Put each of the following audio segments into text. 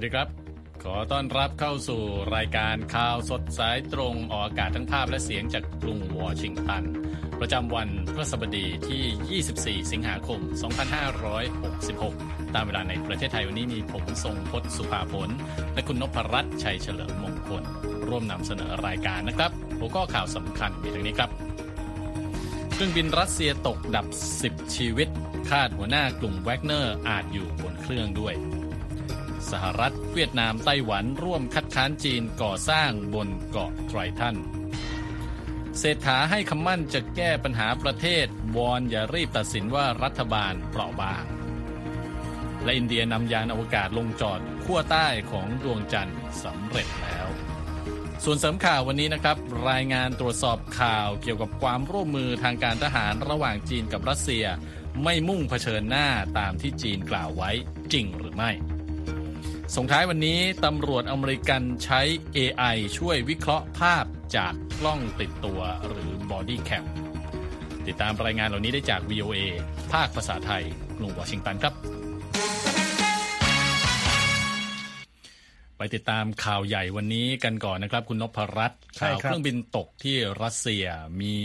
วัสดีครับ ขอต้อนรับเข้าสู่รายการข่าวสดสายตรงออกอากาศทั้งภาพและเสียงจากกรุงวอชิงตัน ประจำวันพฤหัสบดีที่ 24 สิงหาคม 2566 ตามเวลาในประเทศไทยวันนี้มีผมทรงพศสุภาผล และคุณนพรัตน์ชัยเฉลิมมงคล ร่วมนำเสนอรายการนะครับหัวข้อข่าวสำคัญมีดังนี้ครับเครื่องบินรัสเซียตกดับ 10 ชีวิต คาดหัวหน้ากลุ่มแวกเนอร์อาจอยู่บนเครื่องด้วย สหรัฐเวียดนามไต้หวันร่วมคัดค้านจีนก่อสร้างบนเกาะไทรทันเศรษฐาให้คำมั่นจะแก้ปัญหาประเทศ วอนอย่ารีบตัดสินว่ารัฐบาลเปราะบาง และอินเดียนำยานอวกาศลงจอดขั้วใต้ของดวงจันทร์สำเร็จแล้ว ส่วนเสริมข่าววันนี้นะครับ รายงานตรวจสอบข่าวเกี่ยวกับความร่วมมือทางการทหารระหว่างจีนกับรัสเซีย ไม่มุ่งเผชิญหน้าตามที่จีนกล่าวไว้จริงหรือไม่ ส่งท้ายวันนี้ตำรวจอเมริกันใช้ AI ช่วยวิเคราะห์ภาพจากกล้องติดตัวหรือ Body Cam ติดตามรายงานเหล่านี้ได้จาก VOA ภาคภาษาไทยกรุงวอชิงตันครับ ไปติดตามข่าวใหญ่วันนี้กันก่อนนะครับ คุณนพรัตน์ใช่ข่าวครับเครื่องบินตกที่รัสเซียมี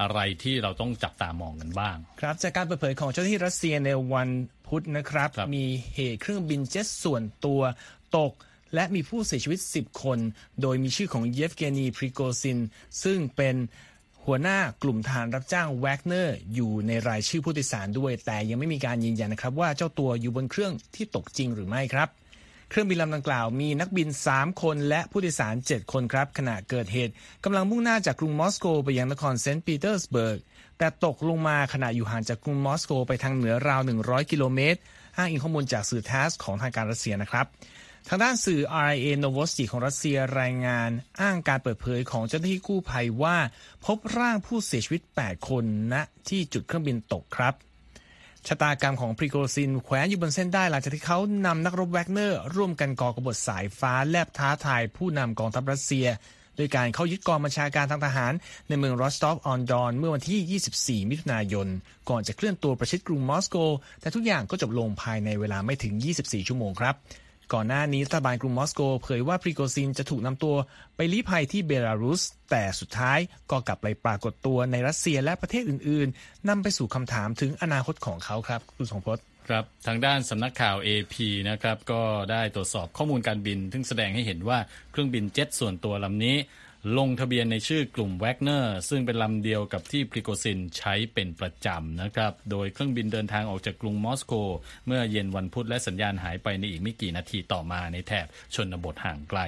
อะไรที่เราต้องจับตามองกันบ้าง ครับจากการเปิดเผยของเจ้าหน้าที่รัสเซียในวัน พุธนะครับครับมีเหตุเครื่องบินเจ็ตส่วนตัวตกและมีผู้เสียชีวิต 10 คน โดยมีชื่อของเยฟเกนี พริโกซิน ซึ่งเป็นหัวหน้ากลุ่มทหารรับจ้างแวกเนอร์อยู่ในรายชื่อผู้โดยสารด้วย แต่ยังไม่มีการยืนยันนะครับ ว่าเจ้าตัวอยู่บนเครื่องที่ตกจริงหรือไม่ครับ เครื่องบินลำดังกล่าวมีนักบิน 3 คนและผู้โดยสาร 7 คนครับ ขณะเกิดเหตุกำลังมุ่งหน้าจากกรุงมอสโกไปยังนครเซนต์ปีเตอร์สเบิร์ก แต่ตกลงมาขณะอยู่ห่างจากกรุงมอสโกไปทางเหนือราว 100 กิโลเมตรอ้างอิงข้อมูลจากสื่อทัสของทางการรัสเซียนะครับ ทางด้านสื่อ RIA Novosti ของรัสเซียรายงาน อ้างการเปิดเผยของเจ้าหน้าที่กู้ภัยว่า พบร่างผู้เสียชีวิต 8 คนณที่จุดเครื่องบินตกครับชะตากรรมของพริโกซินแขวนอยู่บนเส้นด้ายหลังจากที่เขานำนักรบแวกเนอร์ ร่วมกันก่อกบฏสายฟ้าแลบท้าทายผู้นำกองทัพรัสเซีย โดยการเข้ายึดกองบัญชาการทางทหาร ในเมืองรอสตอฟออนดอนเมื่อวันที่ 24 มิถุนายน ก่อนจะเคลื่อนตัวประชิดกรุงมอสโก แต่ทุกอย่างก็จบลงภายในเวลาไม่ถึง 24 ชั่วโมงครับก่อนหน้านี้รัฐบาลกรุงมอสโกเผยว่าพริโกซินจะถูกนำตัวไปลี้ภัยที่เบลารุส แต่สุดท้ายก็กลับไปปรากฏตัวในรัสเซียและประเทศอื่น ๆนำไปสู่คำถามถึงอนาคตของเขาครับคุณสงพจน์ ครับทางด้านสำนักข่าว AP นะครับก็ได้ตรวจสอบข้อมูลการบิน ซึ่งแสดงให้เห็นว่าเครื่องบินเจ็ตส่วนตัวลำนี้ ลงทะเบียนในชื่อกลุ่มแวกเนอร์ซึ่งเป็นลำเดียวกับที่พริโกซินใช้เป็นประจำนะครับ โดยเครื่องบินเดินทางออกจากกรุงมอสโก เมื่อเย็นวันพุธและสัญญาณหายไปในอีกไม่กี่นาทีต่อมาในแถบชนบทห่างไกล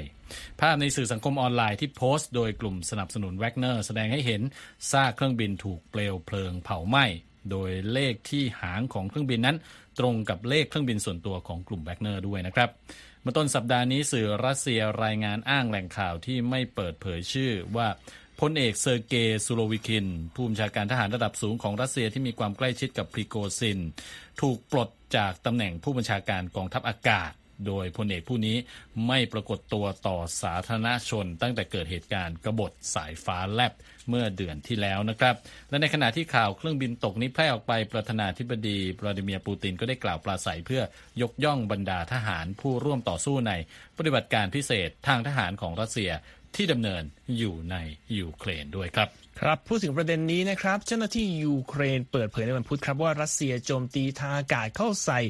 ภาพในสื่อสังคมออนไลน์ที่โพสต์โดยกลุ่มสนับสนุนแวกเนอร์แสดงให้เห็นซากเครื่องบินถูกเปลวเพลิงเผาไหม้โดยเลขที่หางของเครื่องบินนั้น ตรงกับเลขเครื่องบินส่วนตัวของกลุ่มแวกเนอร์ด้วยนะครับเมื่อต้นสัปดาห์นี้สื่อรัสเซียรายงานอ้างแหล่งข่าวที่ไม่เปิดเผยชื่อว่าพลเอกเซอร์เกย์ซูโรวิคิน ผู้บัญชาการทหารระดับสูงของรัสเซียที่มีความใกล้ชิดกับพริโกซิน ถูกปลดจากตำแหน่งผู้บัญชาการกองทัพอากาศ โดยพลเอกผู้นี้ไม่ปรากฏตัวต่อสาธารณชน ตั้งแต่เกิดเหตุการณ์กบฏสายฟ้าแลบเมื่อเดือนที่แล้วนะครับ และในขณะที่ข่าวเครื่องบินตกนี้แพร่ออกไปประธานาธิบดีวลาดิเมียร์ปูตินก็ได้กล่าวปราศัยเพื่อยกย่องบรรดาทหารผู้ร่วมต่อสู้ในปฏิบัติการพิเศษทางทหารของรัสเซียที่ดำเนินอยู่ในยูเครนด้วยครับ ครับพูดถึงประเด็นนี้นะครับ เจ้าหน้าที่ยูเครนเปิดเผยในวันพุธครับว่ารัสเซียโจมตีทางอากาศเข้าใส่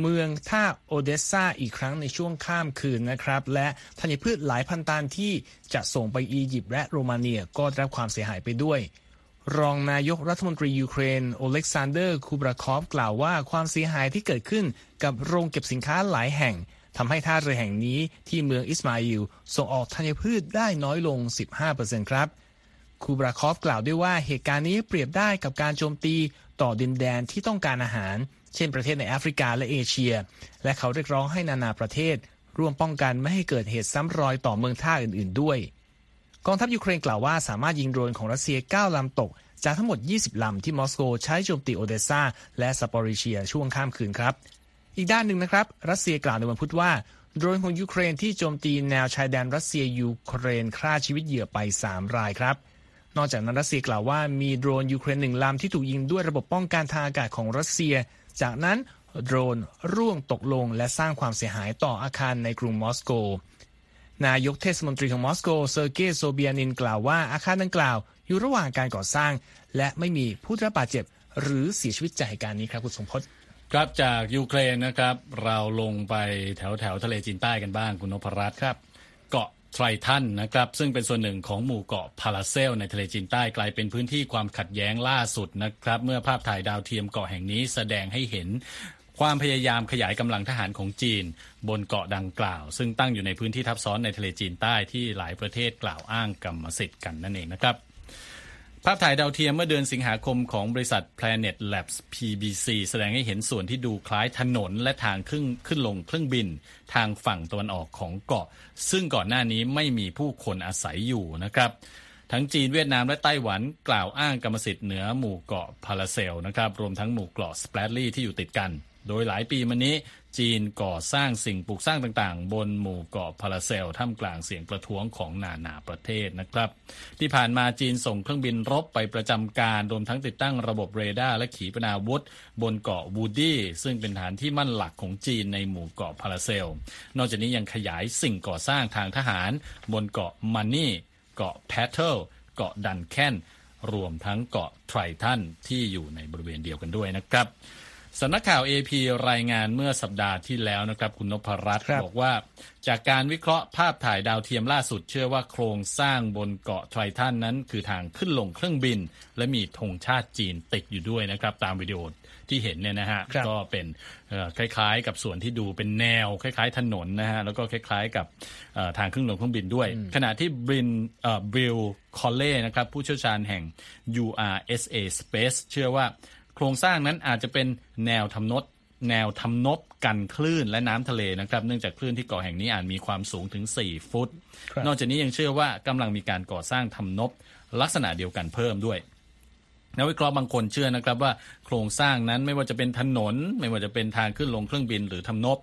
เมืองท่าโอเดสซาอีกครั้งในช่วงข้ามคืนนะครับ และธัญพืชหลายพันตันที่จะส่งไปอียิปต์และโรมาเนียก็ได้รับความเสียหายไปด้วย รองนายกรัฐมนตรียูเครนโอเล็กซานเดอร์คูบราคอฟกล่าวว่าความเสียหายที่เกิดขึ้นกับโรงเก็บสินค้าหลายแห่งทำให้ท่าเรือแห่งนี้ที่เมืองอิสมาอิลส่งออกธัญพืชได้น้อยลง 15%ครับ คูบราคอฟกล่าวด้วยว่าเหตุการณ์นี้เปรียบได้กับการโจมตีต่อดินแดนที่ต้องการอาหาร เช่นประเทศในแอฟริกาและเอเชีย และเขาเรียกร้องให้นานาประเทศ ร่วมป้องกันไม่ให้เกิดเหตุซ้ำรอยต่อเมืองท่าอื่น ๆ ด้วย กองทัพยูเครนกล่าวว่าสามารถยิงโดรนของรัสเซีย 9 ลำตก จากทั้งหมด 20 ลำที่มอสโกใช้โจมตีโอเดสซาและซาปอริเชียช่วงข้ามคืนครับ อีกด้านหนึ่งนะครับรัสเซียกล่าวในวันพุธว่าโดรนของยูเครนที่โจมตีแนวชายแดนรัสเซียยูเครนฆ่าชีวิตเหยื่อไป 3 รายครับ นอกจากนั้นรัสเซียกล่าวว่ามีโดรนยูเครนหนึ่งลำที่ถูกยิงด้วยระบบป้องกันทางอากาศของรัสเซีย จากนั้นโดรนร่วงตกลงและสร้างความเสียหายต่ออาคารในกรุงมอสโก นายกเทศมนตรีของมอสโกเซอร์เกย์โซเบียนินกล่าวว่าอาคารดังกล่าวอยู่ระหว่างการก่อสร้าง และไม่มีผู้ได้รับบาดเจ็บ หรือเสียชีวิตจากเหตุการณ์นี้ครับคุณทรงพจน์ครับจากยูเครนนะครับ เราลงไปแถวแถวทะเลจีนใต้กันบ้างคุณนพรัตน์ครับ ไทรทันนะครับซึ่งเป็นส่วนหนึ่งของหมู่เกาะพาราเซล ในทะเลจีนใต้กลายเป็นพื้นที่ความขัดแย้งล่าสุดนะครับเมื่อภาพถ่ายดาวเทียมเกาะแห่งนี้แสดงให้เห็นความพยายามขยายกำลังทหารของจีน บนเกาะดังกล่าว ซึ่งตั้งอยู่ในพื้นที่ทับซ้อนในทะเลจีนใต้ที่หลายประเทศกล่าวอ้างกรรมสิทธิ์กันนั่นเองนะครับ ภาพถ่ายดาวเทียมเมื่อเดือนสิงหาคมของบริษัท Planet Labs PBC แสดงให้เห็นส่วนที่ดูคล้ายถนนและทางขึ้นขึ้นลงเครื่องบินทางฝั่งตะวันออกของเกาะ ซึ่งก่อนหน้านี้ไม่มีผู้คนอาศัยอยู่นะครับ ทั้งจีนเวียดนามและไต้หวันกล่าวอ้างกรรมสิทธิ์เหนือหมู่เกาะพาราเซลนะครับรวมทั้งหมู่เกาะสเปรดลี่ที่อยู่ติดกัน โดยหลายปีมานี้ จีนก่อสร้างสิ่งปลูกสร้างต่างๆ บนหมู่เกาะพาราเซลท่ามกลางเสียงประท้วงของนานาประเทศนะครับ ที่ผ่านมาจีนส่งเครื่องบินรบไปประจำการรวมทั้งติดตั้งระบบเรดาร์และขีปนาวุธ บนเกาะวูดี้ซึ่งเป็นฐานที่มั่นหลักของจีนในหมู่เกาะพาราเซล นอกจากนี้ยังขยายสิ่งก่อสร้างทางทหาร บนเกาะมันนี่ เกาะแพทเทิลเกาะดันแคนรวมทั้งเกาะไทรทันที่อยู่ในบริเวณเดียวกันด้วยนะครับ สำนักข่าว AP รายงานเมื่อสัปดาห์ที่แล้วนะครับ คุณนพรัตน์ครับบอกว่า จากการวิเคราะห์ภาพถ่ายดาวเทียมล่าสุดเชื่อว่าโครงสร้างบนเกาะไทรทันนั้น คือทางขึ้นลงเครื่องบิน และมีธงชาติจีนติดอยู่ด้วยนะครับ ตามวิดีโอที่เห็นเนี่ยนะฮะครับก็เป็นเอ่อคล้ายๆ กับส่วนที่ดูเป็นแนว คล้ายๆ ถนนนะฮะแล้วก็คล้ายๆ กับเอ่อทางขึ้นลงเครื่องบินด้วย ขณะที่บรินเอ่อบริลคอลเล่นะครับผู้เชี่ยวชาญแห่ง URSA Space เชื่อว่า โครงสร้างนั้นอาจจะเป็นแนวทำนดแนวทำนบกันคลื่นและน้ำทะเลนะครับ เนื่องจากคลื่นที่เกาะแห่งนี้อาจมีความสูงถึง 4 ฟุตครับนอกจากนี้ยังเชื่อว่ากำลังมีการก่อสร้างทำนบลักษณะเดียวกันเพิ่มด้วยนักวิเคราะห์บางคนเชื่อนะครับว่าโครงสร้างนั้นไม่ว่าจะเป็นถนน ไม่ว่าจะเป็นทางขึ้นลงเครื่องบินหรือทำนบ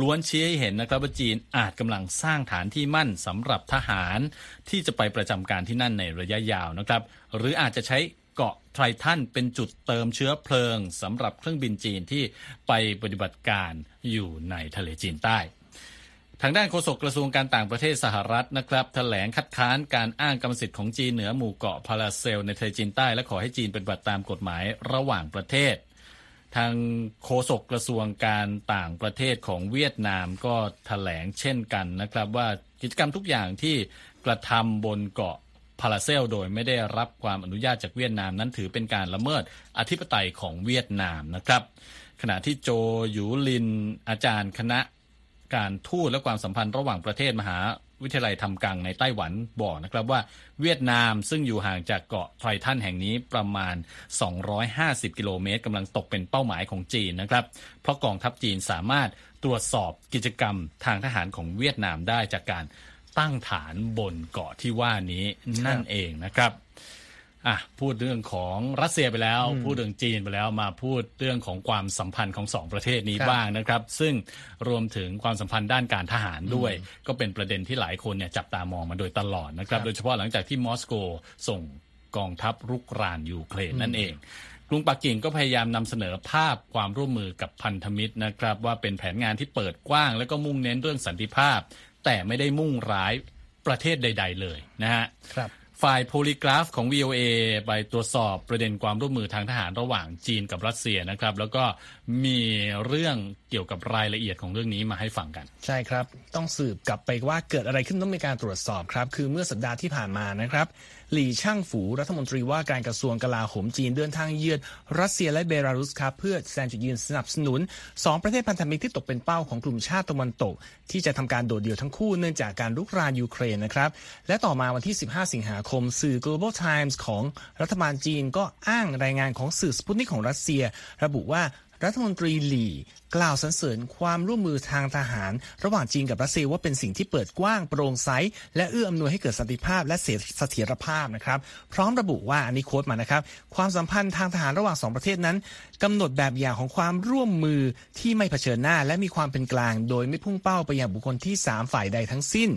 ล้วนชี้ให้เห็นนะครับว่าจีนอาจกำลังสร้างฐานที่มั่นสำหรับทหารที่จะไปประจำการที่นั่นในระยะยาวนะครับ หรืออาจจะใช้ เกาะไทรทันเป็นจุดเติมเชื้อเพลิงสำหรับเครื่องบินจีนที่ไปปฏิบัติการอยู่ในทะเลจีนใต้ทางด้านโฆษกกระทรวงการต่างประเทศสหรัฐนะครับแถลงคัดค้านการอ้างกรรมสิทธิ์ของจีนเหนือหมู่เกาะพาราเซลในทะเลจีนใต้ และขอให้จีนปฏิบัติตามกฎหมายระหว่างประเทศ ทางโฆษกกระทรวงการต่างประเทศของเวียดนามก็แถลงเช่นกันนะครับว่ากิจกรรมทุกอย่างที่กระทำบนเกาะ พาราเซล โดยไม่ได้รับความอนุญาตจากเวียดนามนั้นถือเป็นการละเมิดอธิปไตยของเวียดนามนะครับ ขณะที่โจหยูลินอาจารย์คณะการทูตและความสัมพันธ์ระหว่างประเทศมหาวิทยาลัยทำกังในไต้หวันบอกนะครับว่าเวียดนามซึ่งอยู่ห่างจากเกาะไทรทันแห่งนี้ประมาณ 250 กิโลเมตรกำลังตกเป็นเป้าหมายของจีนนะครับ เพราะกองทัพจีนสามารถตรวจสอบกิจกรรมทางทหารของเวียดนามได้จากการ ตั้งฐานบนเกาะที่ว่านี้นั่นเองนะครับอะพูดเรื่องของรัสเซียไปแล้ว พูดเรื่องจีนไปแล้วมาพูดเรื่องของความสัมพันธ์ของสองประเทศนี้ครับบ้างนะครับ ซึ่งรวมถึงความสัมพันธ์ด้านการทหารด้วย ก็เป็นประเด็นที่หลายคนเนี่ยจับตามองมาโดยตลอดนะครับครับโดยเฉพาะหลังจากที่มอสโกส่งกองทัพรุกรานยูเครนนั่นเองกรุงปักกิ่งก็พยายามนำเสนอภาพความร่วมมือกับพันธมิตรนะครับ ว่าเป็นแผนงานที่เปิดกว้าง แล้วก็มุ่งเน้นเรื่องสันติภาพ แต่ไม่ได้มุ่งร้ายประเทศใด ๆ เลยนะฮะครับฝ่ายโพลีกราฟของ VOA ไปตรวจสอบประเด็นความร่วมมือทางทหารระหว่างจีนกับรัสเซียนะครับ แล้วก็มีเรื่องเกี่ยวกับรายละเอียดของเรื่องนี้มาให้ฟังกัน ใช่ครับ ต้องสืบกลับไปว่าเกิดอะไรขึ้นต้องมีการตรวจสอบครับ คือเมื่อสัปดาห์ที่ผ่านมานะครับหลี่ช่างฝูรัฐมนตรีว่าการกระทรวงกลาโหมจีนเดินทางเยือนรัสเซียและเบลารุสครับเพื่อแสดงจุดยืนสนับสนุน 2 ประเทศพันธมิตรที่ตกเป็นเป้าของกลุ่มชาติตะวันตก ที่จะทำการโดดเดี่ยวทั้งคู่เนื่องจากการลุกรานยูเครนนะครับและต่อมาวันที่ 15 สิงหาคมสื่อ Global Times ของรัฐบาลจีนก็อ้างรายงานของสื่อสปุตนิกของรัสเซีย ระบุว่า รัฐมนตรีหลี่กล่าวสรรเสริญความร่วมมือทางทหาร ระหว่างจีนกับรัสเซียว่าเป็นสิ่งที่เปิดกว้างโปร่งใสและเอื้ออำนวยให้เกิดสันติภาพและเสถียรภาพนะครับ พร้อมระบุว่าอันนี้โค้ดมานะครับ ความสัมพันธ์ทางทหารระหว่างสองประเทศนั้นกำหนดแบบอย่างของความร่วมมือที่ไม่เผชิญหน้า และมีความเป็นกลาง โดยไม่พุ่งเป้าไปยังบุคคลที่สามฝ่ายใดทั้งสิ้น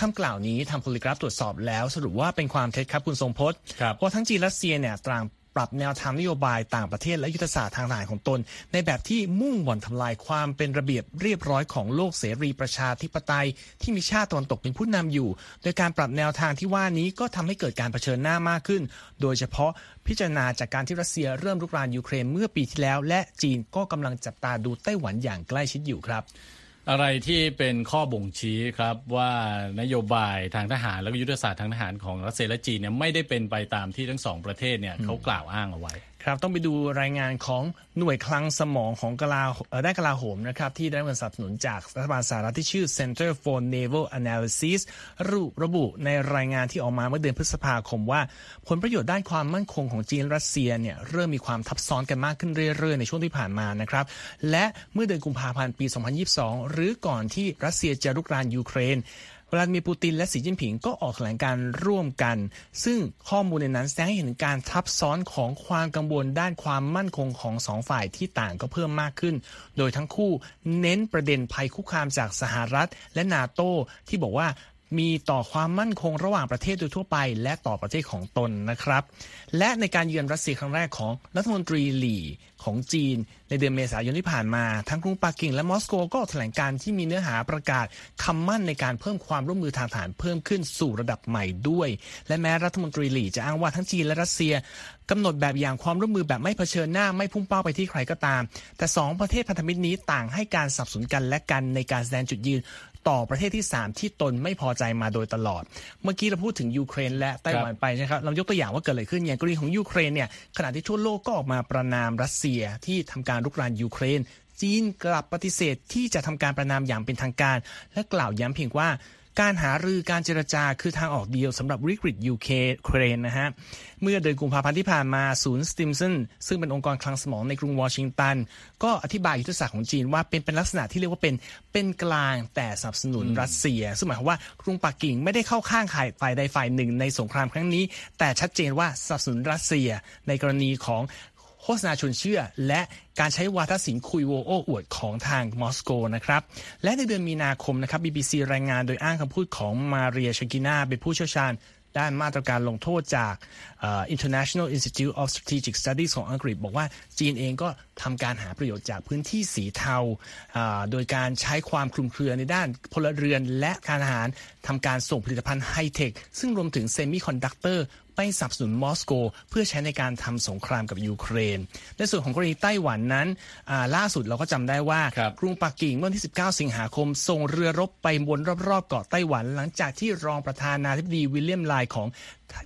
คำกล่าวนี้ทางโพลิกราฟตรวจสอบแล้ว สรุปว่าเป็นความเท็จครับคุณทรงพจน์เพราะทั้งจีนและรัสเซียเนี่ยต่าง ปรับแนวทางนโยบายต่างประเทศและยุทธศาสตร์ทางทหารของตน ในแบบที่มุ่งบ่อนทำลายความเป็นระเบียบเรียบร้อยของโลกเสรีประชาธิปไตย ที่มีชาติตะวันตกเป็นผู้นำอยู่ โดยการปรับแนวทางที่ว่านี้ก็ทำให้เกิดการเผชิญหน้ามากขึ้น โดยเฉพาะพิจารณาจากการที่รัสเซียเริ่มรุกรานยูเครนเมื่อปีที่แล้ว และจีนก็กำลังจับตาดูไต้หวันอย่างใกล้ชิดอยู่ครับ อะไรที่เป็นข้อบ่งชี้ครับว่านโยบายทางทหารและยุทธศาสตร์ทางทหารของรัสเซียและจีนเนี่ยไม่ได้เป็นไปตามที่ทั้งสองประเทศเนี่ยเขากล่าวอ้างเอาไว้ ครับต้องไปดูรายงานของหน่วยคลังสมองของกลาได้กลาโหมนะครับที่ได้เงินสนับสนุนจากรัฐบาลสหรัฐที่ชื่อ Center for Naval Analysis ระบุระบุในรายงานที่ออกมาเมื่อเดือนพฤษภาคมว่า ผลประโยชน์ด้านความมั่นคงของจีนรัสเซียเนี่ยเริ่มมีความทับซ้อนกันมากขึ้นเรื่อยๆ ในช่วงที่ผ่านมานะครับและเมื่อเดือนกุมภาพันธ์ปี 2022 หรือก่อนที่รัสเซียจะรุกรานยูเครน ลาดิมีร์ปูตินและสีจิ้นผิงก็ออกแถลงการร่วมกัน ซึ่งข้อมูลในนั้นแสดงให้เห็นการทับซ้อนของความกังวลด้านความมั่นคงของสองฝ่ายที่ต่างก็เพิ่มมากขึ้น โดยทั้งคู่เน้นประเด็นภัยคุกคามจากสหรัฐและนาโตที่บอกว่ามีต่อความมั่นคงระหว่างประเทศโดยทั่วไป และต่อประเทศของตนนะครับ และในการเยือนรัสเซียครั้งแรกของรัฐมนตรีหลี่ ของจีน ในเดือนเมษายนที่ผ่านมา ทั้งกรุงปักกิ่งและมอสโกก็แถลงการที่มีเนื้อหาประกาศคำมั่นในการเพิ่มความร่วมมือทางฐานเพิ่มขึ้นสู่ระดับใหม่ด้วย และแม้รัฐมนตรีหลี่จะอ้างว่าทั้งจีนและรัสเซียกำหนดแบบอย่างความร่วมมือแบบไม่เผชิญหน้าไม่พุ่งเป้าไปที่ใครก็ตาม แต่ 2 ประเทศพันธมิตรนี้ต่างให้การสนับสนุนกันและกันในการแสดงจุดยืนต่อประเทศที่ 3 ที่ตนไม่พอใจมาโดยตลอด เมื่อกี้เราพูดถึงยูเครนและไต้หวันไปนะครับ เรายกตัวอย่างว่าเกิดอะไรขึ้นอย่างกรณีของยูเครนเนี่ยขณะที่ทั่วโลกก็ออกมาประณามรัสเซียที่ทำการรุกรานยูเครน จีนกลับปฏิเสธที่จะทำการประณามอย่างเป็นทางการ และกล่าวย้ำเพียงว่าการหารือการเจรจาคือทางออกเดียวสำหรับวิกฤตยูเครนนะฮะ เมื่อเดือนกุมภาพันธ์ที่ผ่านมาศูนย์สติมสันซึ่งเป็นองค์กรคลังสมองในกรุงวอชิงตัน ก็อธิบายยุทธศาสตร์ของจีนว่าเป็นเป็นลักษณะที่เรียกว่าเป็นเป็นกลางแต่สนับสนุนรัสเซีย ซึ่งหมายความว่ากรุงปักกิ่งไม่ได้เข้าข้างฝ่ายใดฝ่ายหนึ่งในสงครามครั้งนี้ แต่ชัดเจนว่าสนับสนุนรัสเซียในกรณีของ โฆษณาชวนเชื่อ และการใช้วาทศิลป์คุยโวโอ้อวดของทางมอสโกนะครับ และในเดือนมีนาคมนะครับ BBC รายงานโดยอ้างคำพูดของมาเรียชกินาเป็นผู้เชี่ยวชาญด้านมาตรการลงโทษจาก International Institute of Strategic Studies ของอังกฤษ บอกว่าจีนเองก็ทำการหาประโยชน์จากพื้นที่สีเทา โดยการใช้ความคลุมเครือในด้านพลเรือนและการทหารทำการส่งผลิตภัณฑ์ไฮเทค ซึ่งรวมถึงเซมิคอนดักเตอร์ ไปสนับสนุนมอสโก เพื่อใช้ในการทำสงครามกับยูเครน ในส่วนของกรณีไต้หวันนั้นล่าสุดเราก็จำได้ว่า กรุงปักกิ่งเมื่อที่ 19 สิงหาคม ส่งเรือรบไปวนรอบๆเกาะไต้หวัน หลังจากที่รองประธานาธิบดีวิลเลียมไล่ของ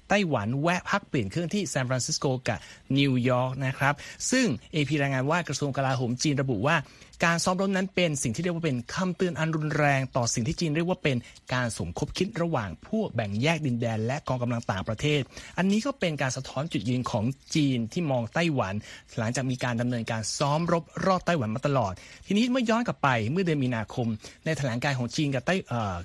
ไต้หวันแวะพักเปลี่ยนเครื่องที่ซานฟรานซิสโกกับนิวยอร์กนะครับ ซึ่ง AP รายงานว่ากระทรวงกลาโหมจีนระบุว่า การซ้อมรบนั้นเป็นสิ่งที่เรียกว่าเป็นคำเตือนอันรุนแรงต่อสิ่งที่จีนเรียกว่าเป็นการสมคบคิดระหว่างผู้แบ่งแยกดินแดน และกองกำลังต่างประเทศ อันนี้ก็เป็นการสะท้อนจุดยืนของจีนที่มองไต้หวัน หลังจากมีการดำเนินการซ้อมรบรอบไต้หวันมาตลอด ทีนี้เมื่อย้อนกลับไปเมื่อเดือนมีนาคม ในแถลงการของจีนกับไต้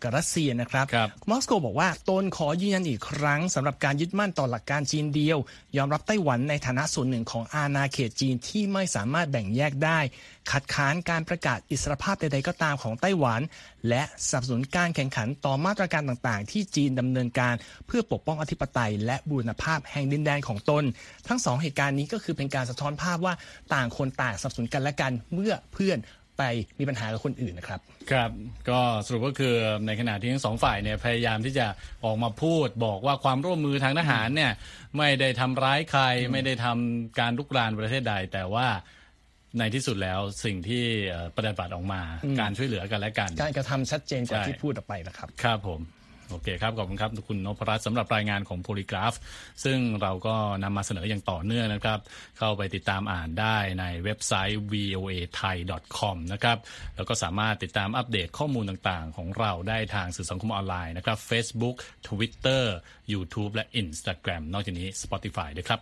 กับรัสเซียนะครับมอสโกบอกว่าตนขอยืนยันอีกครั้งสำหรับการยึดมั่นต่อหลักการจีนเดียว ยอมรับไต้หวันในฐานะส่วนหนึ่งของอาณาเขตจีนที่ไม่สามารถแบ่งแยกได้ คัดค้านการประกาศอิสรภาพใดๆก็ตามของไต้หวัน และสนับสนุนการแข่งขันต่อมาตรการต่างๆ ที่จีนดำเนินการเพื่อปกป้องอธิปไตย และบูรณภาพแห่งดินแดนของตน ทั้งสองเหตุการณ์นี้ก็คือเป็นการสะท้อนภาพว่าต่างคนต่างสนับสนุนกันและกันเมื่อเพื่อนไปมีปัญหากับคนอื่นนะครับ ครับ ก็สรุปก็คือในขณะที่ทั้งสองฝ่ายเนี่ยพยายามที่จะออกมาพูดบอกว่าความร่วมมือทางทหารเนี่ยไม่ได้ทำร้ายใคร ไม่ได้ทำการลุกรานประเทศใดแต่ว่า ในที่สุดแล้วสิ่งที่ประเด็นบัตรออกมา การช่วยเหลือกันและกัน การกระทำชัดเจนกว่าที่พูดออกไปนะครับ ครับผมโอเคครับ ขอบคุณครับ คุณนพรัตน์สำหรับรายงานของโพลีกราฟ ซึ่งเราก็นำมาเสนออย่างต่อเนื่องนะครับ เข้าไปติดตามอ่านได้ในเว็บไซต์ voa thai com นะครับ แล้วก็สามารถติดตามอัปเดตข้อมูลต่างๆ ของเราได้ทางสื่อสังคมออนไลน์นะครับ Facebook Twitter YouTube และ Instagram นอกจากนี้ Spotify ด้วยครับ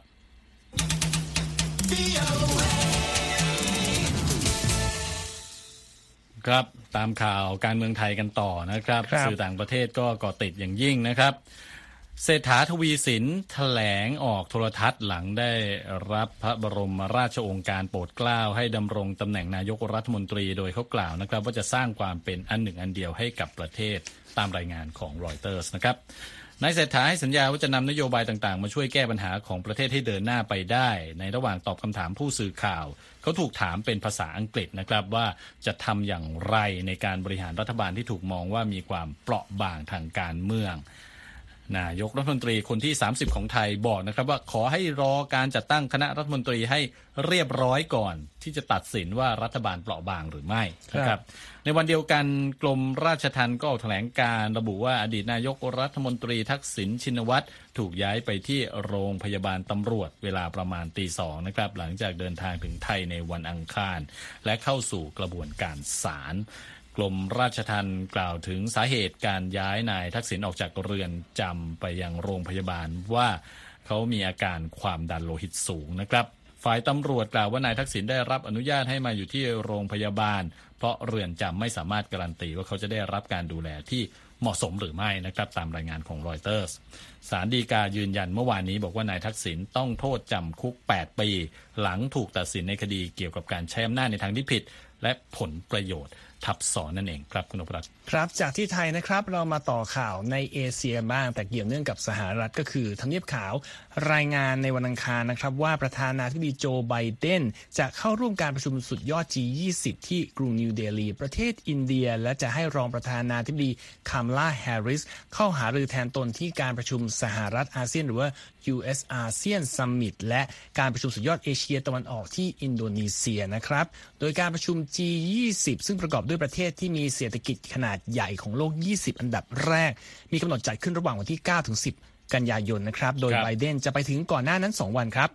ครับตามข่าวการเมืองไทยกันต่อนะครับรบสื่อต่างประเทศก็ก่อติดอย่างยิ่งนะครับเศรษฐาทวีสินแถลงออกโทรทัศน์หลังได้รับพระบรมราชโองการโปรดเกล้าให้ดำรงตำแหน่งนายกรัฐมนตรีโดยเขากล่าวนะครับ ว่าจะสร้างความเป็นอันหนึ่งอันเดียวให้กับประเทศตามรายงานของรอยเตอร์สนะครับ นายเศรษฐาให้สัญญาว่าจะนำนโยบายต่างๆ มาช่วยแก้ปัญหาของประเทศให้เดินหน้าไปได้ ในระหว่างตอบคำถามผู้สื่อข่าว เขาถูกถามเป็นภาษาอังกฤษนะครับว่าจะทำอย่างไรในการบริหารรัฐบาลที่ถูกมองว่ามีความเปราะบางทางการเมือง นายกรัฐมนตรีคนที่ 30 ของไทยบอกนะครับว่าขอให้รอการจัดตั้งคณะรัฐมนตรีให้เรียบร้อยก่อน ที่จะตัดสินว่ารัฐบาลเปราะบางหรือไม่นะครับ ในวันเดียวกันกรมราชทัณฑ์ก็ออกแถลงการระบุว่าอดีตนายกรัฐมนตรีทักษิณชินวัตรถูกย้ายไปที่โรงพยาบาลตำรวจเวลาประมาณตีสองนะครับ หลังจากเดินทางถึงไทยในวันอังคาร และเข้าสู่กระบวนการศาล กรมราชทัณฑ์กล่าวถึงสาเหตุการย้ายนายทักษิณออกจากเรือนจำไปยังโรงพยาบาลว่าเขามีอาการความดันโลหิตสูงนะครับ ฝ่ายตำรวจกล่าวว่านายทักษิณได้รับอนุญาตให้มาอยู่ที่โรงพยาบาล เพราะเรือนจำไม่สามารถการันตีว่าเขาจะได้รับการดูแลที่เหมาะสมหรือไม่นะครับตามรายงานของรอยเตอร์สสารดีกายืนยันเมื่อวานนี้บอกว่านายทักษิณต้องโทษจำคุก 8 ปี หลังถูกตัดสินในคดีเกี่ยวกับการใช้อำนาจในทางที่ผิด และผลประโยชน์ ทับซ้อนนั่นเองครับคุณอภรัตครับจากที่ไทยนะครับเรามาต่อข่าวในเอเชียบ้างแต่เกี่ยวเนื่องกับสหรัฐก็คือทำเนียบขาวรายงานในวันอังคารนะครับ ว่าประธานาธิบดีโจไบเดนจะเข้าร่วมการประชุมสุดยอด G20 ที่กรุงนิวเดลี ประเทศอินเดีย และจะให้รองประธานาธิบดีคามลาแฮร์ริส เข้าหารือแทนตนที่การประชุมสหรัฐอาเซียน หรือว่า US ASEAN Summit และการประชุมสุดยอดเอเชียตะวันออกที่อินโดนีเซียนะครับ โดยการประชุม G20 ซึ่งประกอบด้วยประเทศที่มีเศรษฐกิจขนาดใหญ่ของโลก 20 อันดับแรก มีกำหนดจัดขึ้นระหว่างวันที่ 9 ถึง 10 กันยายนนะครับ โดยไบเดนจะไปถึงก่อนหน้านั้น 2 วันครับ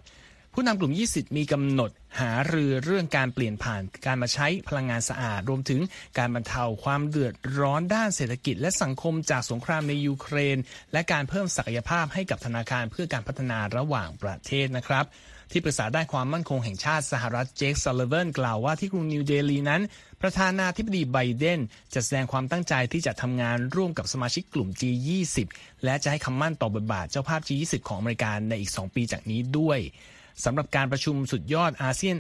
ผู้นำกลุ่ม 20 มีกำหนดหารือเรื่องการเปลี่ยนผ่านการมาใช้พลังงานสะอาด รวมถึงการบรรเทาความเดือดร้อนด้านเศรษฐกิจ และสังคมจากสงครามในยูเครน และการเพิ่มศักยภาพให้กับธนาคารเพื่อการพัฒนาระหว่างประเทศนะครับ ที่ปรึกษาด้านความมั่นคงแห่งชาติสหรัฐเจคซัลลิแวนกล่าวว่าที่กรุงนิวเดลีนั้น ประธานาธิบดีไบเดนจะแสดงความตั้งใจที่จะทำงานร่วมกับสมาชิกกลุ่ม G20 และจะให้คำมั่นต่อบทบาทเจ้าภาพ G20 ของอเมริกาในอีก 2 ปีจากนี้ด้วยสำหรับการประชุมสุดยอดอาเซียน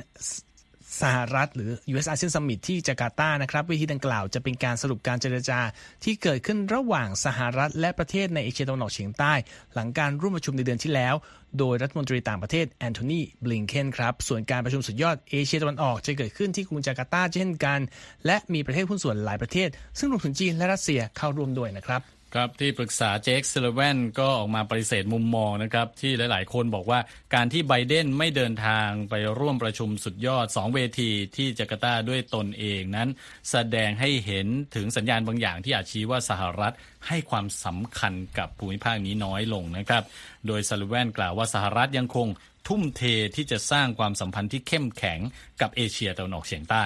สหรัฐหรือ US ASEAN Summit ที่จาการ์ตานะครับเวทีดังกล่าวจะเป็นการสรุปการเจรจาที่เกิดขึ้นระหว่างสหรัฐและประเทศในเอเชียตะวันออกเฉียงใต้ หลังการร่วมประชุมในเดือนที่แล้ว โดยรัฐมนตรีต่างประเทศแอนโทนีบลิงเคนครับ ส่วนการประชุมสุดยอดเอเชียตะวันออกจะเกิดขึ้นที่กรุงจาการ์ตาเช่นกัน และมีประเทศหุ้นส่วนหลายประเทศ ซึ่งรวมถึงจีนและรัสเซียเข้าร่วมด้วยนะครับ ครับที่ปรึกษาเจคซัลลิแวนก็ออกมาปฏิเสธมุมมองนะครับที่หลาย ๆ คนบอกว่าการที่ไบเดนไม่เดินทางไปร่วมประชุมสุดยอด 2 เวทีที่จาการ์ตาด้วยตนเองนั้น แสดงให้เห็นถึงสัญญาณบางอย่างที่อาจชี้ว่าสหรัฐให้ความสำคัญกับภูมิภาคนี้น้อยลงนะครับ โดยซัลลิแวนกล่าวว่าสหรัฐยังคงทุ่มเทที่จะสร้างความสัมพันธ์ที่เข้มแข็งกับเอเชียตะวันออกเฉียงใต้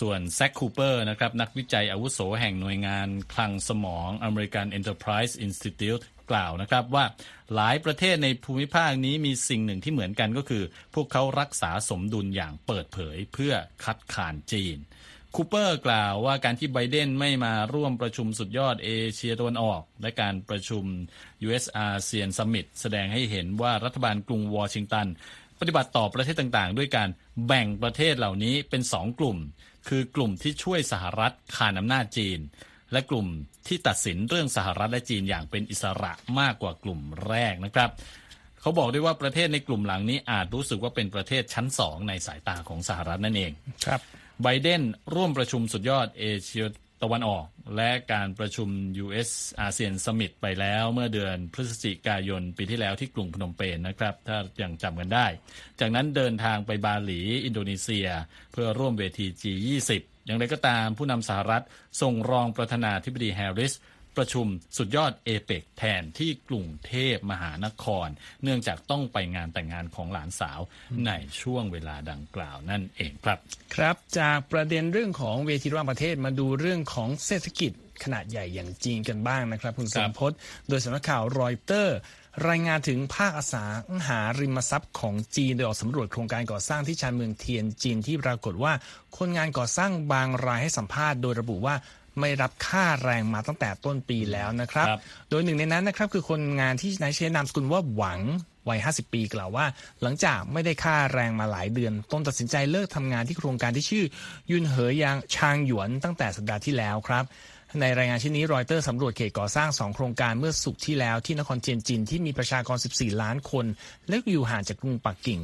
ส่วนแซคคูเปอร์นะครับนักวิจัยอาวุโสแห่งหน่วยงานคลังสมอง American Enterprise Institute กล่าวนะครับว่าหลายประเทศในภูมิภาคนี้มีสิ่งหนึ่งที่เหมือนกันก็คือ พวกเขารักษาสมดุลอย่างเปิดเผยเพื่อคัดค้านจีนคูเปอร์กล่าวว่าการที่ไบเดนไม่มาร่วมประชุมสุดยอดเอเชียตะวันออก และการประชุม US ASEAN Summit แสดงให้เห็นว่ารัฐบาลกรุงวอชิงตัน ปฏิบัติต่อประเทศต่างๆ ด้วยการแบ่งประเทศเหล่านี้เป็นสองกลุ่ม คือกลุ่มที่ช่วยสหรัฐคานอำนาจจีน และกลุ่มที่ตัดสินเรื่องสหรัฐและจีนอย่างเป็นอิสระมากกว่ากลุ่มแรกนะครับเขาบอกด้วยว่าประเทศในกลุ่มหลังนี้อาจรู้สึกว่าเป็นประเทศชั้นสองในสายตาของสหรัฐนั่นเองครับไบเดนร่วมประชุมสุดยอดเอเชีย ตะวันออก และการประชุม US อาเซียนสมิตไปแล้วเมื่อเดือนพฤศจิกายนปีที่แล้วที่กรุงพนมเปญนนะครับ ถ้ายังจำกันได้ จากนั้นเดินทางไปบาหลี อินโดนีเซีย เพื่อร่วมเวที G20 อย่างไรก็ตามผู้นำสหรัฐส่งรองประธานาธิบดีแฮร์ริส ประชุมสุดยอดเอเปกแทนที่กรุงเทพมหานคร เนื่องจากต้องไปงานแต่งงานของหลานสาวในช่วงเวลาดังกล่าวนั่นเองครับ ครับจากประเด็นเรื่องของเวทีระหว่างประเทศมาดูเรื่องของเศรษฐกิจขนาดใหญ่อย่างจีนกันบ้างนะครับ คุณสมพศโดยสำนักข่าวรอยเตอร์ รายงานถึงภาคอสังหาริมทรัพย์ของจีนโดยออกสำรวจโครงการก่อสร้างที่ชานเมืองเทียนจีนที่ปรากฏว่าคนงานก่อสร้างบางรายให้สัมภาษณ์โดยระบุว่า ไม่รับค่าแรงมาตั้งแต่ต้นปีแล้วนะครับรบโดยหนึ่งในนั้นนะครับคือคนงานที่นายเชนนามสกุลว่าหวังวัย 50 ปีกล่าวว่า หลังจากไม่ได้ค่าแรงมาหลายเดือน ต้นตัดสินใจเลิกทำงานที่โครงการที่ชื่อ ยุนเหอยางชางหยวนตั้งแต่สัปดาห์ที่แล้วครับ ในรายงานชิ้นนี้รอยเตอร์สำรวจเขตก่อสร้าง 2 โครงการเมื่อสุกที่แล้วที่นครเทียนจินที่มีประชากร 14 ล้านคน และอยู่ห่างจากกรุงปักกิ่ง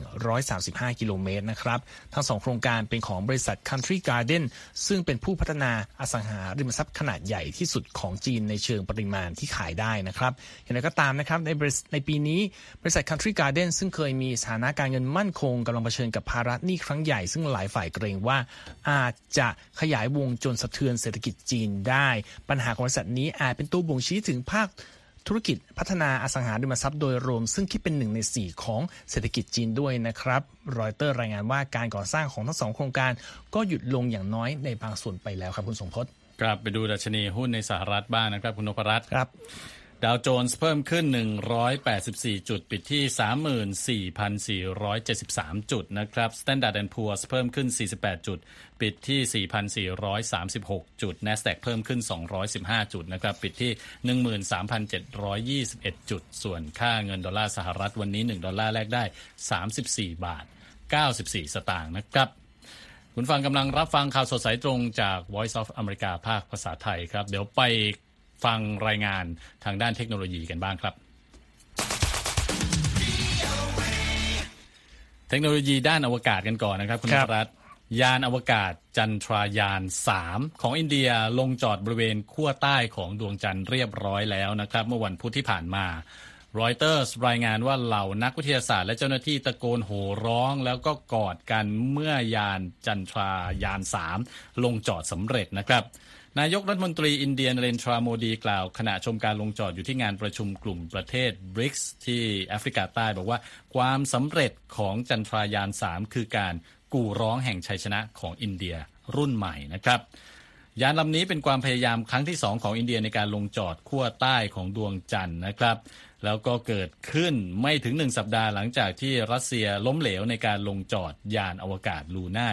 135 กิโลเมตรนะครับ ทั้ง 2 โครงการเป็นของบริษัท Country Garden ซึ่งเป็นผู้พัฒนาอสังหาริมทรัพย์ขนาดใหญ่ที่สุดของจีนในเชิงปริมาณที่ขายได้นะครับอย่างไรก็ตามนะครับในในปีนี้บริษัท Country Garden ซึ่งเคยมีสถานะการเงินมั่นคงกำลังเผชิญกับภาระหนี้ครั้งใหญ่ซึ่งหลายฝ่ายเกรงว่าอาจจะขยายวงจนสะเทือนเศรษฐกิจจีนได้ปัญหาของบริษัทนี้อาจเป็นตัวบ่งชี้ถึงภาคธุรกิจพัฒนาอสังหาริมทรัพย์โดยรวม ซึ่งคิดเป็นหนึ่งในสี่ของเศรษฐกิจจีนด้วยนะครับ รอยเตอร์รายงานว่าการก่อสร้างของทั้งสองโครงการ ก็หยุดลงอย่างน้อยในบางส่วนไปแล้วครับคุณสมพศกลับไปดูดัชนีหุ้นในสหรัฐบ้างนะครับคุณนพรัตน์ครับ ดาวโจนส์เพิ่มขึ้น 184 จุดปิดที่ 34,473 จุดนะครับ Standard Poor's เพิ่มขึ้น 48 จุด ปิดที่ 4,436 จุด NASDAQ เพิ่มขึ้น 215 จุดนะครับ ปิดที่ 13,721 จุด ส่วนค่าเงินดอลลาร์สหรัฐวันนี้ 1 ดอลลาร์แลกได้ 34 บาท 94 สตางค์นะครับคุณฟังกำลังรับฟังข่าวสดสายตรงจาก Voice of America ภาคภาษาไทยครับ เดี๋ยวไป ฟังรายงานทางด้านเทคโนโลยีกันบ้างครับเทคโนโลยีด้านอวกาศกันก่อนนะครับ คุณรัตยานอวกาศจันทรายาน 3 ของอินเดียลงจอดบริเวณขั้วใต้ของดวงจันทร์เรียบร้อยแล้วนะครับ เมื่อวันพุธที่ผ่านมารอยเตอร์สรายงานว่าเหล่านักวิทยาศาสตร์และเจ้าหน้าที่ตะโกนโห่ร้อง แล้วก็กอดกันเมื่อยานจันทรายาน 3 ลงจอดสำเร็จนะครับ นายกรัฐมนตรีอินเดียนเรนทราโมดีกล่าวขณะชมการลงจอดอยู่ที่งานประชุมกลุ่มประเทศบริกส์ที่แอฟริกาใต้บอกว่าความสำเร็จของจันทรายาน 3 คือการกู่ร้องแห่งชัยชนะของอินเดียรุ่นใหม่นะครับยานลำนี้เป็นความพยายามครั้งที่สองของอินเดียในการลงจอดขั้วใต้ของดวงจันทร์นะครับ แล้วก็เกิดขึ้นไม่ถึงหนึ่งสัปดาห์หลังจากที่รัสเซียล้มเหลวในการลงจอดยานอวกาศลูน่า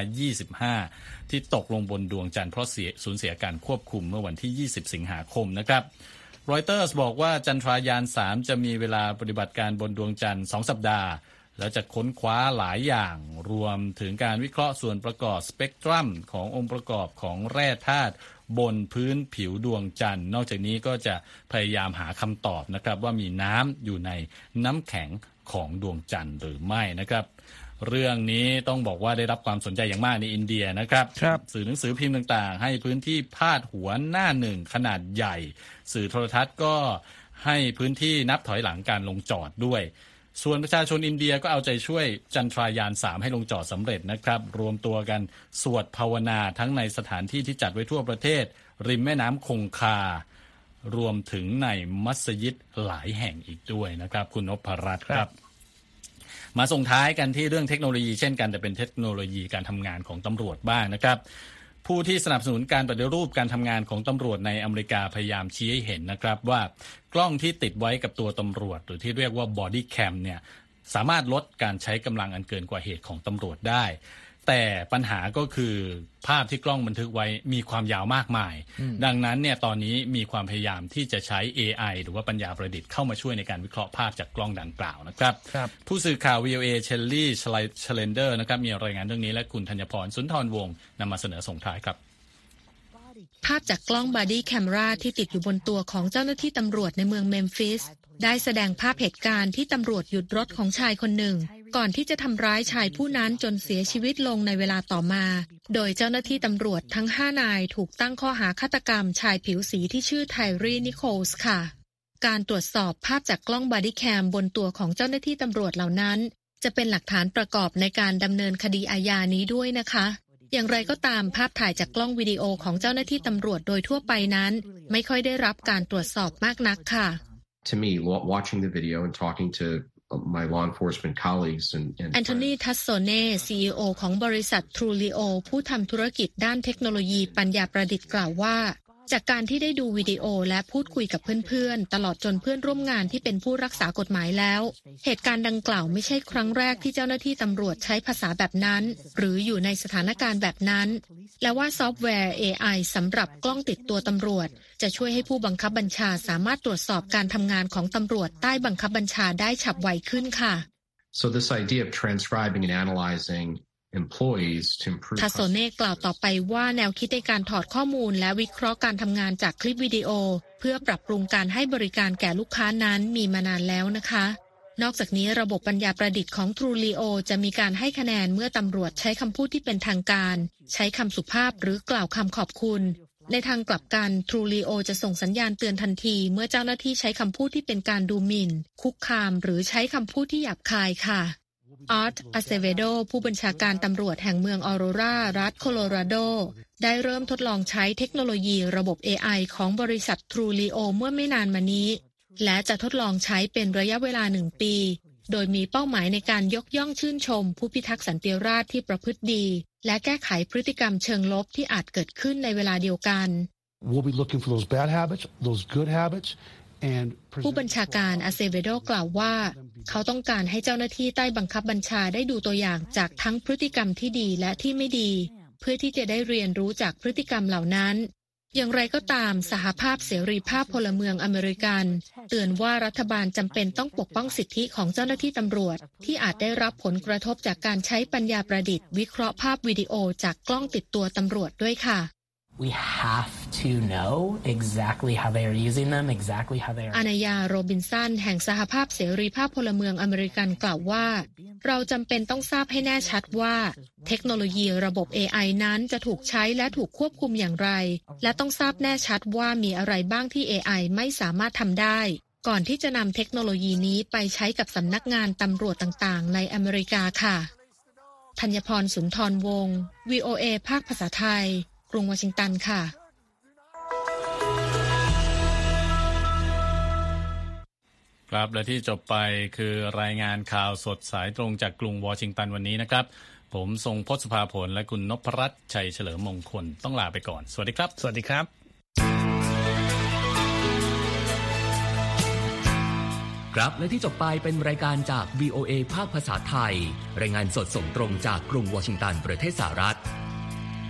25 ที่ตกลงบนดวงจันทร์เพราะเสียสูญเสียการควบคุมเมื่อวันที่ 20 สิงหาคมนะครับรอยเตอร์สบอกว่าจันทรายาน 3 จะมีเวลาปฏิบัติการบนดวงจันทร์ 2 สัปดาห์ แล้วจะค้นคว้าหลายอย่างรวมถึงการวิเคราะห์ส่วนประกอบสเปกตรัมขององค์ประกอบของแร่ธาตุบนพื้นผิวดวงจันทร์ นอกจากนี้ก็จะพยายามหาคำตอบนะครับ ว่ามีน้ำอยู่ในน้ำแข็งของดวงจันทร์หรือไม่นะครับ เรื่องนี้ต้องบอกว่าได้รับความสนใจอย่างมากในอินเดียนะครับรบสื่อหนังสือพิมพ์ต่างๆ ให้พื้นที่พาดหัวหน้าหนึ่งขนาดใหญ่ สื่อโทรทัศน์ก็ให้พื้นที่นับถอยหลังการลงจอดด้วย ส่วนประชาชนอินเดียก็เอาใจช่วยจันทรายานสามให้ลงจอดสำเร็จนะครับ รวมตัวกันสวดภาวนาทั้งในสถานที่ที่จัดไว้ทั่วประเทศ ริมแม่น้ำคงคา รวมถึงในมัสยิดหลายแห่งอีกด้วยนะครับ คุณนพรัตน์ครับมาส่งท้ายกันที่เรื่องเทคโนโลยีเช่นกันแต่เป็นเทคโนโลยีการทำงานของตำรวจบ้างนะครับ ผู้ที่สนับสนุนการปฏิรูปการทำงานของตำรวจในอเมริกาพยายามชี้ให้เห็นนะครับว่ากล้องที่ติดไว้กับตัวตำรวจ หรือที่เรียกว่า body cam เนี่ยสามารถลดการใช้กำลังอันเกินกว่าเหตุของตำรวจได้ แต่ปัญหาก็คือภาพที่กล้องบันทึกไว้มีความยาวมากมาย ดังนั้นเนี่ยตอนนี้มีความพยายามที่จะใช้ AI หรือว่าปัญญาประดิษฐ์เข้ามาช่วยในการวิเคราะห์ภาพจากกล้องดังกล่าวนะครับรบผู้สื่อข่าว VOA เชลลี่ชเลนเดอร์นะครับมีรายงานเรื่องนี้และคุณธัญพรสุนทรวงศ์นำมาเสนอส่งท้ายครับภาพจากกล้อง body camera ที่ติดอยู่บนตัวของเจ้าหน้าที่ตำรวจในเมืองเมมฟิส ได้แสดงภาพเหตุการณ์ที่ตำรวจหยุดรถของชายคนหนึ่ง ก่อนที่จะทำร้ายชายผู้นั้นจนเสียชีวิตลงในเวลาต่อมา โดยเจ้าหน้าที่ตำรวจทั้งห้านายถูกตั้งข้อหาฆาตกรรมชายผิวสีที่ชื่อไทรีนิโคลส์ค่ะ การตรวจสอบภาพจากกล้อง body cam บนตัวของเจ้าหน้าที่ตำรวจเหล่านั้น จะเป็นหลักฐานประกอบในการดำเนินคดีอาญานี้ด้วยนะคะอย่างไรก็ตามภาพถ่ายจากกล้องวิดีโอของเจ้าหน้าที่ตำรวจโดยทั่วไปนั้น ไม่ค่อยได้รับการตรวจสอบมากนักค่ะ To me, watching the video and talking to my law enforcement colleagues and, and แอนโทนีทัสโซเน่ CEO ของบริษัท Trulio ผู้ทำธุรกิจด้านเทคโนโลยีปัญญาประดิษฐ์กล่าวว่า จากการที่ได้ดูวิดีโอและพูดคุยกับเพื่อนๆ ตลอดจนเพื่อนร่วมงานที่เป็นผู้รักษากฎหมายแล้ว เหตุการณ์ดังกล่าวไม่ใช่ครั้งแรกที่เจ้าหน้าที่ตำรวจใช้ภาษาแบบนั้น หรืออยู่ในสถานการณ์แบบนั้น และว่าซอฟต์แวร์ AI สำหรับกล้องติดตัวตำรวจ จะช่วยให้ผู้บังคับบัญชาสามารถตรวจสอบการทำงานของตำรวจใต้บังคับบัญชาได้ฉับไวขึ้นค่ะ so this idea of transcribing and analyzing ทาโซเน่กล่าวต่อไปว่าแนวคิดในการถอดข้อมูลและวิเคราะห์การทำงานจากคลิปวิดีโอ เพื่อปรับปรุงการให้บริการแก่ลูกค้านั้นมีมานานแล้วนะคะ นอกจากนี้ระบบปัญญาประดิษฐ์ของ Trulio จะมีการให้คะแนนเมื่อตำรวจใช้คำพูดที่เป็นทางการ ใช้คำสุภาพหรือกล่าวคำขอบคุณ ในทางกลับกัน Trulio จะส่งสัญญาณเตือนทันที เมื่อเจ้าหน้าที่ใช้คำพูดที่เป็นการดูหมิ่น คุกคาม หรือใช้คำพูดที่หยาบคายค่ะ อาร์ตอาเซเวโดผู้บัญชาการตำรวจแห่งเมืองออโรรารัฐโคโลราโด ได้เริ่มทดลองใช้เทคโนโลยีระบบ AI ของบริษัท Trulio เมื่อไม่นานมานี้ และจะทดลองใช้เป็นระยะเวลาหนึ่งปี โดยมีเป้าหมายในการยกย่องชื่นชม ผู้พิทักษ์สันติราษฎร์ที่ประพฤติดี และแก้ไขพฤติกรรมเชิงลบที่อาจเกิดขึ้นในเวลาเดียวกัน We'll be looking for those bad habits, those good habits, ผู้บัญชาการอาเซเวโดกล่าวว่า เขาต้องการให้เจ้าหน้าที่ใต้บังคับบัญชาได้ดูตัวอย่างจากทั้งพฤติกรรมที่ดีและที่ไม่ดี เพื่อที่จะได้เรียนรู้จากพฤติกรรมเหล่านั้น อย่างไรก็ตามสหภาพเสรีภาพพลเมืองอเมริกัน เตือนว่ารัฐบาลจำเป็นต้องปกป้องสิทธิของเจ้าหน้าที่ตำรวจ ที่อาจได้รับผลกระทบจากการใช้ปัญญาประดิษฐ์ วิเคราะห์ภาพวิดีโอจากกล้องติดตัวตำรวจด้วยค่ะ we have to know exactly how they are using them, exactly how they อา are. นายาโรบินสันแห่งสหภาพเสรีภาพพลเมืองอเมริกันกล่าวว่า เราจำเป็นต้องทราบให้แน่ชัดว่า เทคโนโลยีระบบ AI นั้นจะถูกใช้และถูกควบคุมอย่างไร และต้องทราบแน่ชัดว่ามีอะไรบ้างที่ AI ไม่สามารถทำได้ ก่อนที่จะนำเทคโนโลยีนี้ไปใช้กับสำนักงานตำรวจต่างๆ ในอเมริกาค่ะธัญพรสุนทรวงศ์ VOA ภาคภาษาไทย กรุงวอชิงตันค่ะครับและที่จบไปคือรายงานข่าวสดสายตรงจากกรุงวอชิงตันวันนี้นะครับ ผมทรงพศภาผลและคุณนพรัตน์ชัยเฉลิมมงคลต้องลาไปก่อน สวัสดีครับ สวัสดีครับ ครับและที่จบไปเป็นรายการจาก VOA ภาคภาษาไทย รายงานสดส่งตรงจากกรุงวอชิงตันประเทศสหรัฐ